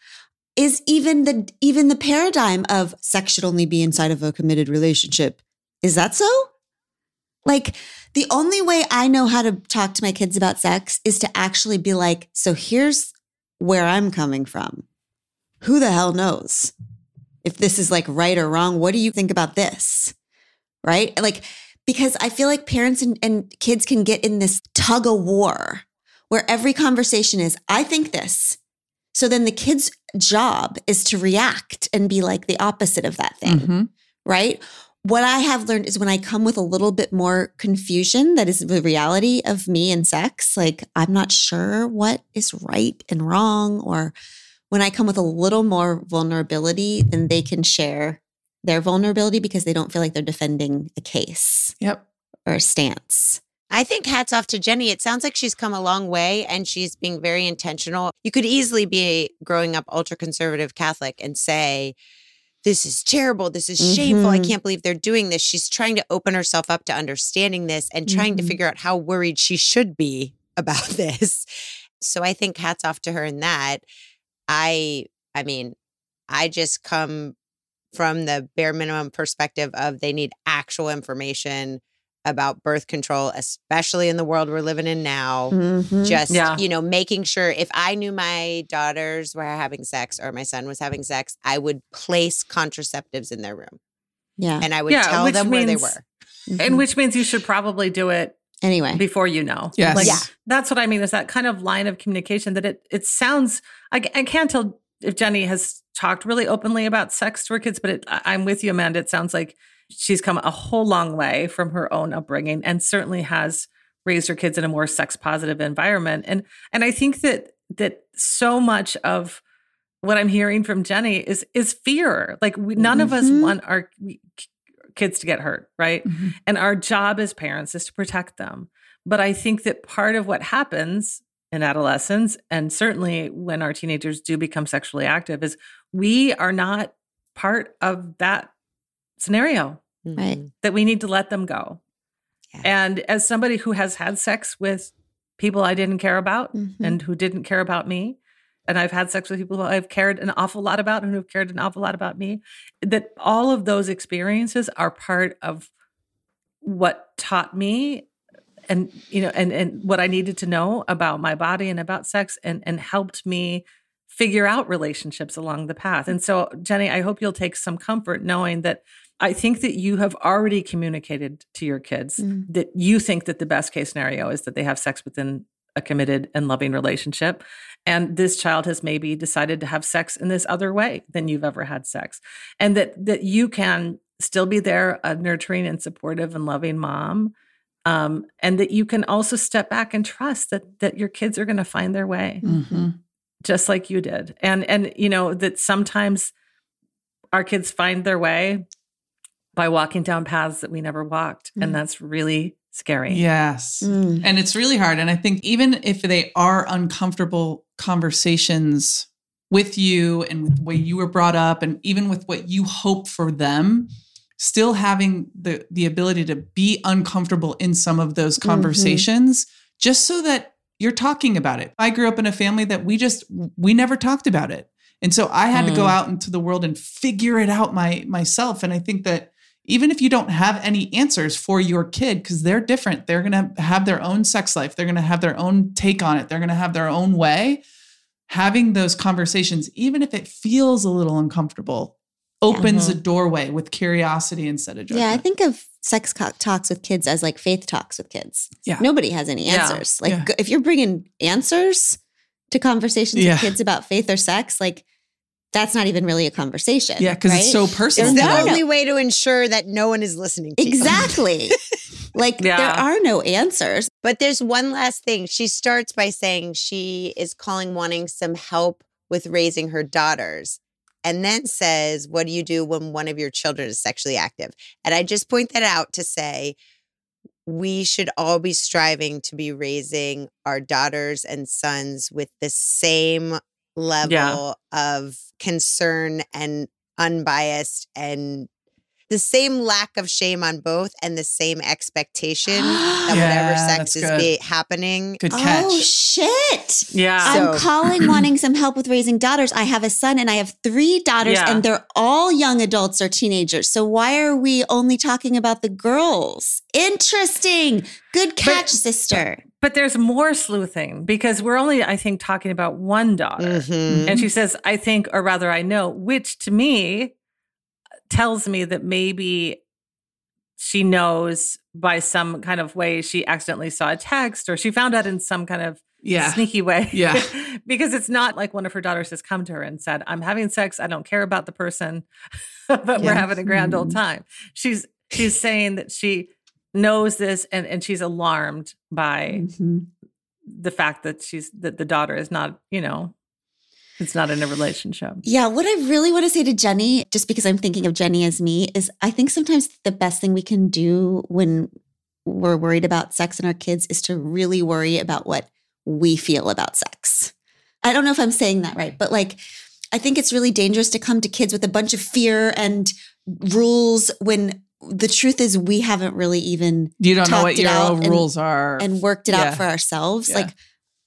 Is even the even the paradigm of sex should only be inside of a committed relationship. Is that so? Like the only way I know how to talk to my kids about sex is to actually be like, so here's where I'm coming from. Who the hell knows if this is like right or wrong? What do you think about this? Right? Like, because I feel like parents and, and kids can get in this tug of war where every conversation is, I think this. So then the kid's job is to react and be like the opposite of that thing Mhm. right? What I have learned is when I come with a little bit more confusion, that is the reality of me and sex, like I'm not sure what is right and wrong, or when I come with a little more vulnerability, then they can share their vulnerability because they don't feel like they're defending a case Yep. or a stance. I think hats off to Jenny. It sounds like she's come a long way and she's being very intentional. You could easily be growing up ultra conservative Catholic and say, this is terrible. This is shameful. I Mhm. can't believe they're doing this. She's trying to open herself up to understanding this and trying to Mhm. figure out how worried she should be about this. So I think hats off to her in that. I I mean, I just come from the bare minimum perspective of they need actual information about birth control, especially in the world we're living in now. Mhm. Just, Yeah. you know, making sure if I knew my daughters were having sex or my son was having sex, I would place contraceptives in their room yeah. and I would Yeah, tell which them where they means- were. And which means you should probably do it anyway, before you know. Yes. Like, Yeah. That's what I mean is that kind of line of communication that it it sounds I, I can't tell if Jenny has talked really openly about sex to her kids, but it, I- I'm with you, Amanda. It sounds like she's come a whole long way from her own upbringing and certainly has raised her kids in a more sex positive environment. And and I think that that so much of what I'm hearing from Jenny is is fear. Like we, none of us Mhm. want our kids to get hurt, right? Mhm. And our job as parents is to protect them. But I think that part of what happens in adolescence, and certainly when our teenagers do become sexually active, is we are not part of that scenario, Right. Mhm. that we need to let them go. Yeah. And as somebody who has had sex with people I didn't care about Mhm. and who didn't care about me, and I've had sex with people who I've cared an awful lot about and who've cared an awful lot about me, that all of those experiences are part of what taught me and you know and and what I needed to know about my body and about sex and and helped me figure out relationships along the path. And so Jenny, I hope you'll take some comfort knowing that I think that you have already communicated to your kids Mm. that you think that the best case scenario is that they have sex within a committed and loving relationship. And this child has maybe decided to have sex in this other way than you've ever had sex. And that that you can still be there, a nurturing and supportive and loving mom. Um, and that you can also step back and trust that that your kids are going to find their way Mhm. just like you did. And and you know that sometimes our kids find their way by walking down paths that we never walked, Mm. and that's really scary. Yes. Mm. And it's really hard. And I think even if they are uncomfortable conversations with you and with the way you were brought up, and even with what you hope for them, still having the the ability to be uncomfortable in some of those Mhm. conversations, just so that you're talking about it. I grew up in a family that we just we never talked about it. And so I had to go Mm. out into the world and figure it out my myself. And I think that even if you don't have any answers for your kid because they're different they're going to have their own sex life they're going to have their own take on it they're going to have their own way having those conversations, even if it feels a little uncomfortable, opens Mm-hmm. a doorway with curiosity instead of judgment. Yeah, I think of sex co- talks with kids as like faith talks with kids. Yeah. Nobody has any Yeah. answers. Like Yeah. if you're bringing answers to conversations Yeah. with kids about faith or sex, like that's not even really a conversation. Yeah, because it's so personal. It's No, the no, no. only way to ensure that no one is listening to you. Exactly. like there are no answers. But there's one last thing. She starts by saying she is calling wanting some help with raising her daughters. And then says, What do you do when one of your children is sexually active? And I just point that out to say we should all be striving to be raising our daughters and sons with the same level of concern and unbiased and the same lack of shame on both and the same expectation that Yeah, whatever sex is good. be happening. Good oh, catch. Oh shit. Yeah. So- I'm calling wanting some help with raising daughters. I have a son and I have three daughters, Yeah. and they're all young adults or teenagers. So why are we only talking about the girls? Interesting. Good catch, sister. But there's more sleuthing because we're only, I think, talking about one daughter. Mhm. And she says, I think, or rather, I know, which to me tells me that maybe she knows by some kind of way she accidentally saw a text or she found out in some kind of yeah. sneaky way. Yeah. because it's not like one of her daughters has come to her and said, I'm having sex. I don't care about the person, but we're having a grand old Mhm. time. She's she's saying that she knows this and, and she's alarmed by Mhm. the fact that she's that the daughter is not, you know, it's not in a relationship. Yeah, what I really want to say to Jenny, just because I'm thinking of Jenny as me, is I think sometimes the best thing we can do when we're worried about sex and our kids is to really worry about what we feel about sex. I don't know if I'm saying that right, but like, I think it's really dangerous to come to kids with a bunch of fear and rules when the truth is we haven't really even You don't know talked what your out own and- rules are. and worked it Yeah. out for ourselves. Yeah. Like,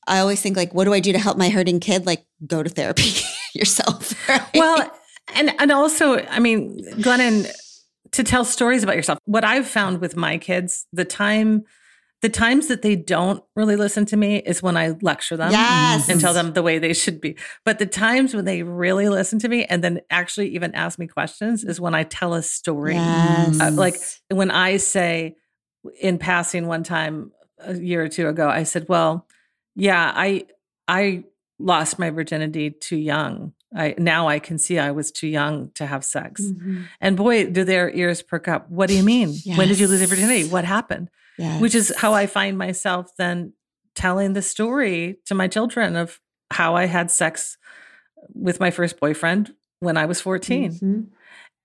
I always think like, what do I do to help my hurting kid? Like, go to therapy yourself. right? Well, and and also, I mean, Glennon, to tell stories about yourself. What I've found with my kids, the time, the times that they don't really listen to me is when I lecture them yes, and tell them the way they should be. But the times when they really listen to me and then actually even ask me questions is when I tell a story. Yes. Uh, like when I say in passing one time a year or two ago, I said, "Well, yeah, I I lost my virginity too young. I now I can see I was too young to have sex." Mhm. And boy, do their ears perk up. What do you mean? When did you lose your virginity? What happened? Yes. Which is how I find myself then telling the story to my children of how I had sex with my first boyfriend when I was 14. Mhm.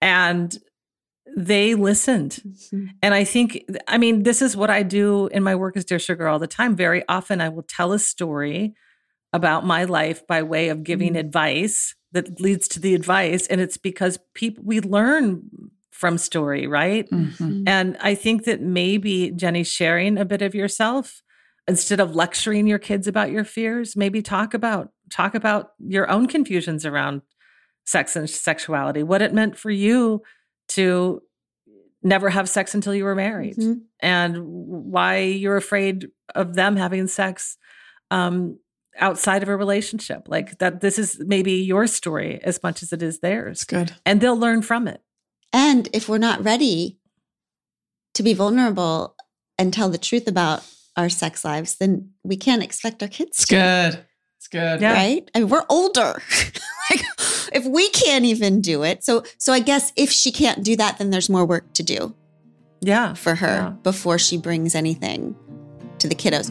And they listened. Mhm. And I think, I mean, this is what I do in my work as Dear Sugar all the time. Very often, I will tell a story about my life by way of giving Mm. advice that leads to the advice. And it's because people, we learn from story, right? Mhm. And I think that maybe Jenny sharing a bit of yourself instead of lecturing your kids about your fears, maybe talk about talk about your own confusions around sex and sexuality, what it meant for you to never have sex until you were married Mhm. and why you're afraid of them having sex um, outside of a relationship. Like that this is maybe your story as much as it is It's theirs. good. And they'll learn from it. And if we're not ready to be vulnerable and tell the truth about our sex lives, then we can't expect our kids It's to. good. It's good. Yeah. Right? I mean, we're older. like if we can't even do it. So so I guess if she can't do that, then there's more work to do Yeah. for her Yeah. before she brings anything to the kiddos.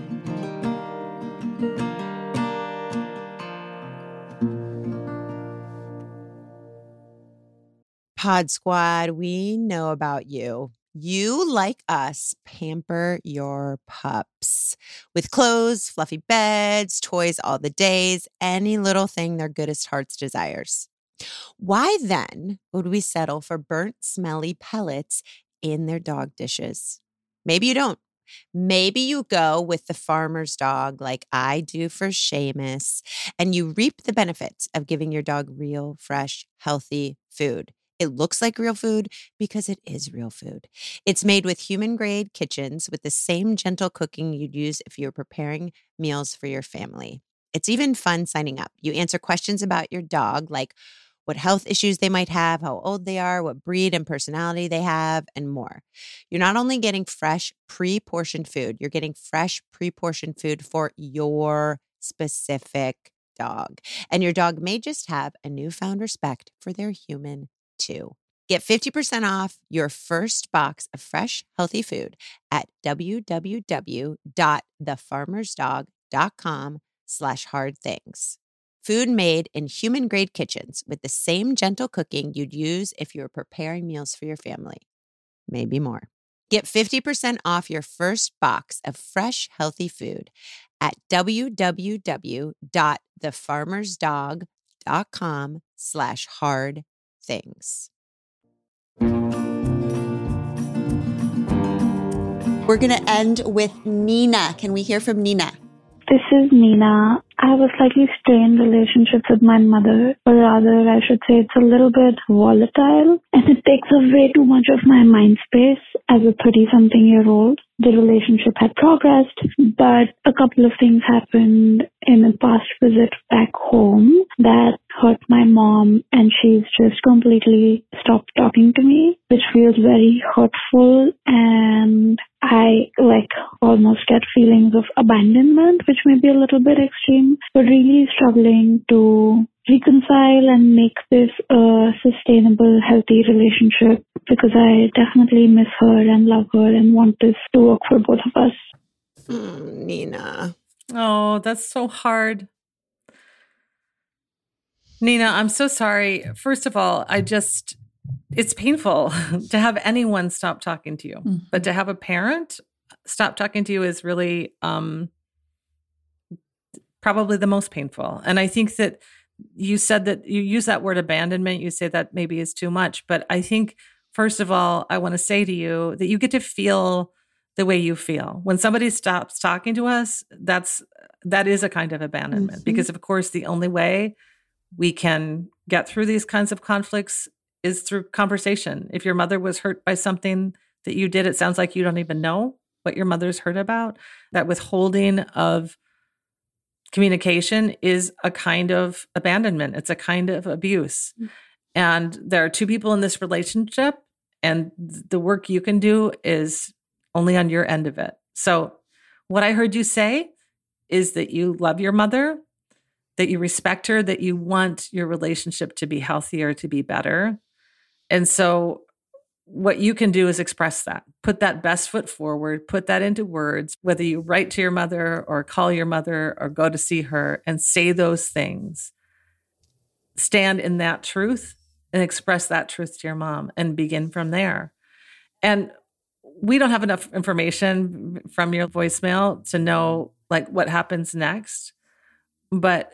Pod Squad, we know about you. You, like us, pamper your pups with clothes, fluffy beds, toys all the days, any little thing their goodest hearts desires. Why then would we settle for burnt, smelly pellets in their dog dishes? Maybe you don't. Maybe you go with the farmer's dog like I do for Seamus, and you reap the benefits of giving your dog real, fresh, healthy food. It looks like real food because it is real food. It's made with human grade kitchens with the same gentle cooking you'd use if you were preparing meals for your family. It's even fun signing up. You answer questions about your dog, like what health issues they might have, how old they are, what breed and personality they have, and more. You're not only getting fresh, pre portioned food, you're getting fresh, pre portioned food for your specific dog. And your dog may just have a newfound respect for their human too. Get 50% off your first box of fresh, healthy food at www.thefarmersdog.com slash hard things. Food made in human grade kitchens with the same gentle cooking you'd use if you were preparing meals for your family. Maybe more. Get 50% off your first box of fresh, healthy food at www.thefarmersdog.com slash hard things. We're going to end with Nina. Can we hear from Nina? This is Nina. I have a slightly strained relationship with my mother, or rather, I should say it's a little bit volatile, and it takes up way too much of my mind space as a 30 something year old. The relationship had progressed, but a couple of things happened in a past visit back home that hurt my mom, and she's just completely stopped talking to me, which feels very hurtful and I like almost get feelings of abandonment, which may be a little bit extreme, but really struggling to reconcile and make this a sustainable, healthy relationship because I definitely miss her and love her and want this to work for both of us. Mm, Nina. Oh, that's so hard. Nina, I'm so sorry. First of all, I just, it's painful to have anyone stop talking to you, Mm-hmm. but to have a parent stop talking to you is really um, probably the most painful. And I think that you said that you use that word abandonment. You say that maybe is too much, but I think, first of all, I want to say to you that you get to feel the way you feel when somebody stops talking to us that's that is a kind of abandonment Mhm. because of course the only way we can get through these kinds of conflicts is through conversation if your mother was hurt by something that you did it sounds like you don't even know what your mother's hurt about that withholding of communication is a kind of abandonment it's a kind of abuse mm. and there are two people in this relationship and the work you can do is only on your end of it. So, what I heard you say is that you love your mother, that you respect her, that you want your relationship to be healthier, to be better. And so, what you can do is express that, put that best foot forward, put that into words, whether you write to your mother or call your mother or go to see her and say those things. Stand in that truth and express that truth to your mom and begin from there. And we don't have enough information from your voicemail to know like what happens next. But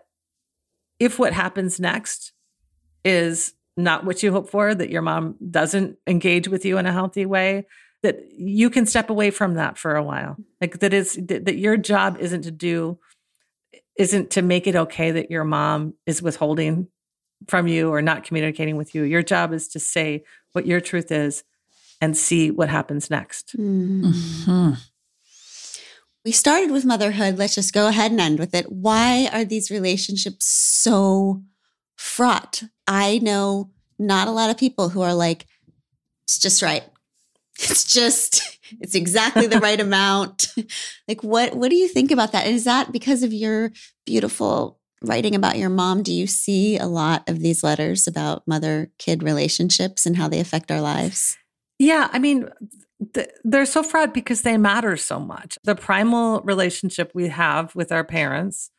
if what happens next is not what you hope for, that your mom doesn't engage with you in a healthy way, that you can step away from that for a while. Like that is that that your job isn't to do isn't to make it okay that your mom is withholding from you or not communicating with you. Your job is to say what your truth is and see what happens next. Mhm. We started with motherhood. Let's just go ahead and end with it. Why are these relationships so fraught? I know not a lot of people who are like, it's just right. It's just, it's exactly the right amount. like, what, what do you think about that? And is that because of your beautiful writing about your mom? Do you see a lot of these letters about mother kid relationships and how they affect our lives? Yeah, I mean, th- they're so fraught because they matter so much. The primal relationship we have with our parents,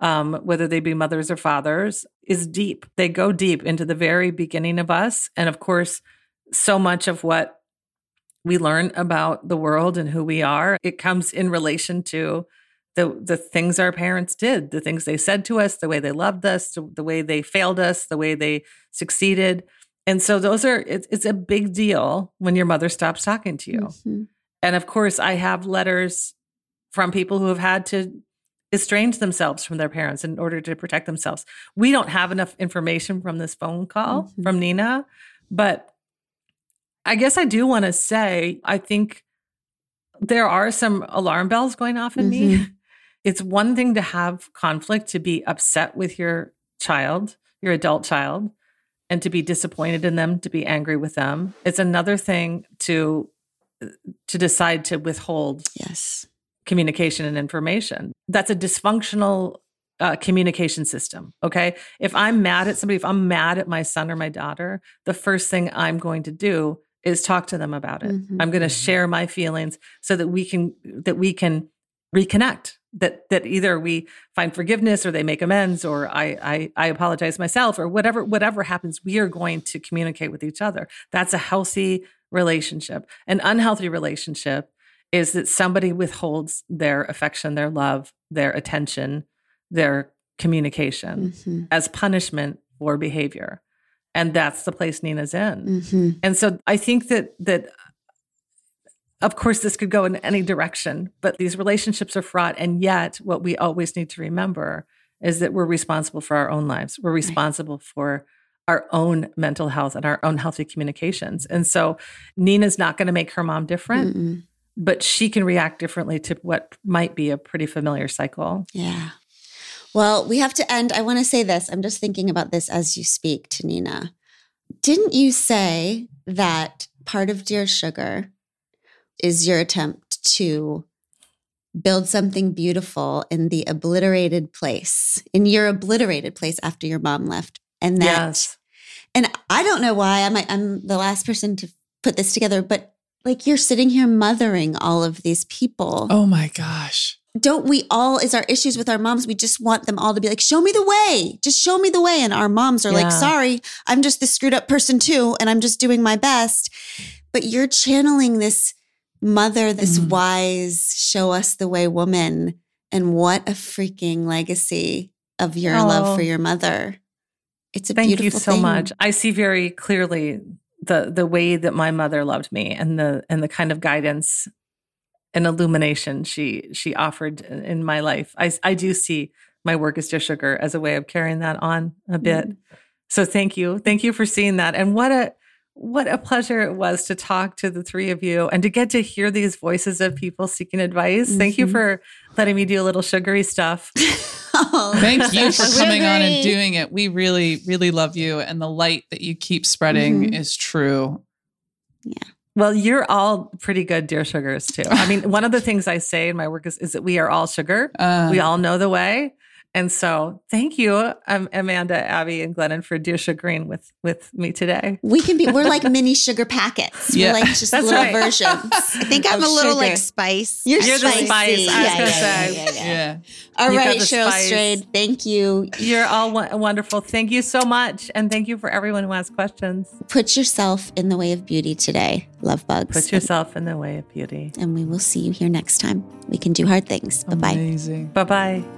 um, whether they be mothers or fathers, is deep. They go deep into the very beginning of us. And of course, so much of what we learn about the world and who we are, it comes in relation to the the things our parents did, the things they said to us, the way they loved us, the, way they failed us, the way they succeeded. And so those are it's, it's a big deal when your mother stops talking to you. Mhm. And of course, I have letters from people who have had to estrange themselves from their parents in order to protect themselves. We don't have enough information from this phone call Mhm. from Nina, but I guess I do want to say I think there are some alarm bells going off in me it's one thing to have conflict, to be upset with your child, your adult child, and to be disappointed in them, to be angry with them. It's another thing to to decide to withhold Yes. Communication and information. That's a dysfunctional uh, communication system. Okay. If I'm mad at somebody, if I'm mad at my son or my daughter, the first thing I'm going to do is talk to them about it. Mhm. I'm going to share my feelings so that we can that we can reconnect. That that either we find forgiveness or they make amends or I I, I apologize myself or whatever whatever happens, we are going to communicate with each other. That's a healthy relationship. An unhealthy relationship is that somebody withholds their affection, their love, their attention, their communication Mhm. as punishment for behavior. And that's the place Nina's in. Mhm. And so I think that that of course this could go in any direction, but these relationships are fraught and yet what we always need to remember is that we're responsible for our own lives. We're responsible for our own mental health and our own healthy communications. And so Nina's not going to make her mom different, Mm-mm. But she can react differently to what might be a pretty familiar cycle. Yeah. Well, we have to end. I want to say this. I'm just thinking about this as you speak to Nina. Didn't you say that part of Dear Sugar is your attempt to build something beautiful in the obliterated place, in your obliterated place after your mom left? And that, Yes. and I don't know why I'm, I'm the last person to put this together, but like you're sitting here mothering all of these people Oh my gosh. don't we all is our issues with our moms we just want them all to be like show me the way just show me the way and our moms are like sorry i'm just this screwed up person too and i'm just doing my best but you're channeling this mother this Mhm. wise show us the way woman and what a freaking legacy of your love for Oh. your mother it's a Thank you so thing. much. I see very clearly the the way that my mother loved me and the and the kind of guidance and illumination she she offered in in my life. I I do see my work as Dear Sugar as a way of carrying that on a bit. Mm-hmm. So thank you. Thank you for seeing that. And what a what a pleasure it was to talk to the three of you and to get to hear these voices of people seeking advice. Thank you Mhm. for letting me do a little sugary stuff. Oh, Thank you for so coming on and doing it. We really, really love you. And the light that you keep spreading Mhm. is true. Yeah. Well, you're all pretty good, dear sugars, too. I mean, one of the things I say in my work is, is that we are all sugar. Uh, we all know the way. And so thank you, um, Amanda, Abby, and Glennon for dear sugaring with, with me today. we can be we're like mini sugar packets Yeah. we're like just That's little right. versions I think I'm a little sugar. like spice. You're, You're the spicy. spice, I was Yeah, gonna yeah, say. yeah, yeah. All You've right, Cheryl spice. Strayed, thank you. You're all wo- wonderful. Thank you so much. And thank you for everyone who asked questions. Put yourself in the way of beauty today, love bugs. Put yourself in the way of beauty. and we will see you here next time. We can do hard things. Bye bye. Amazing. Bye bye.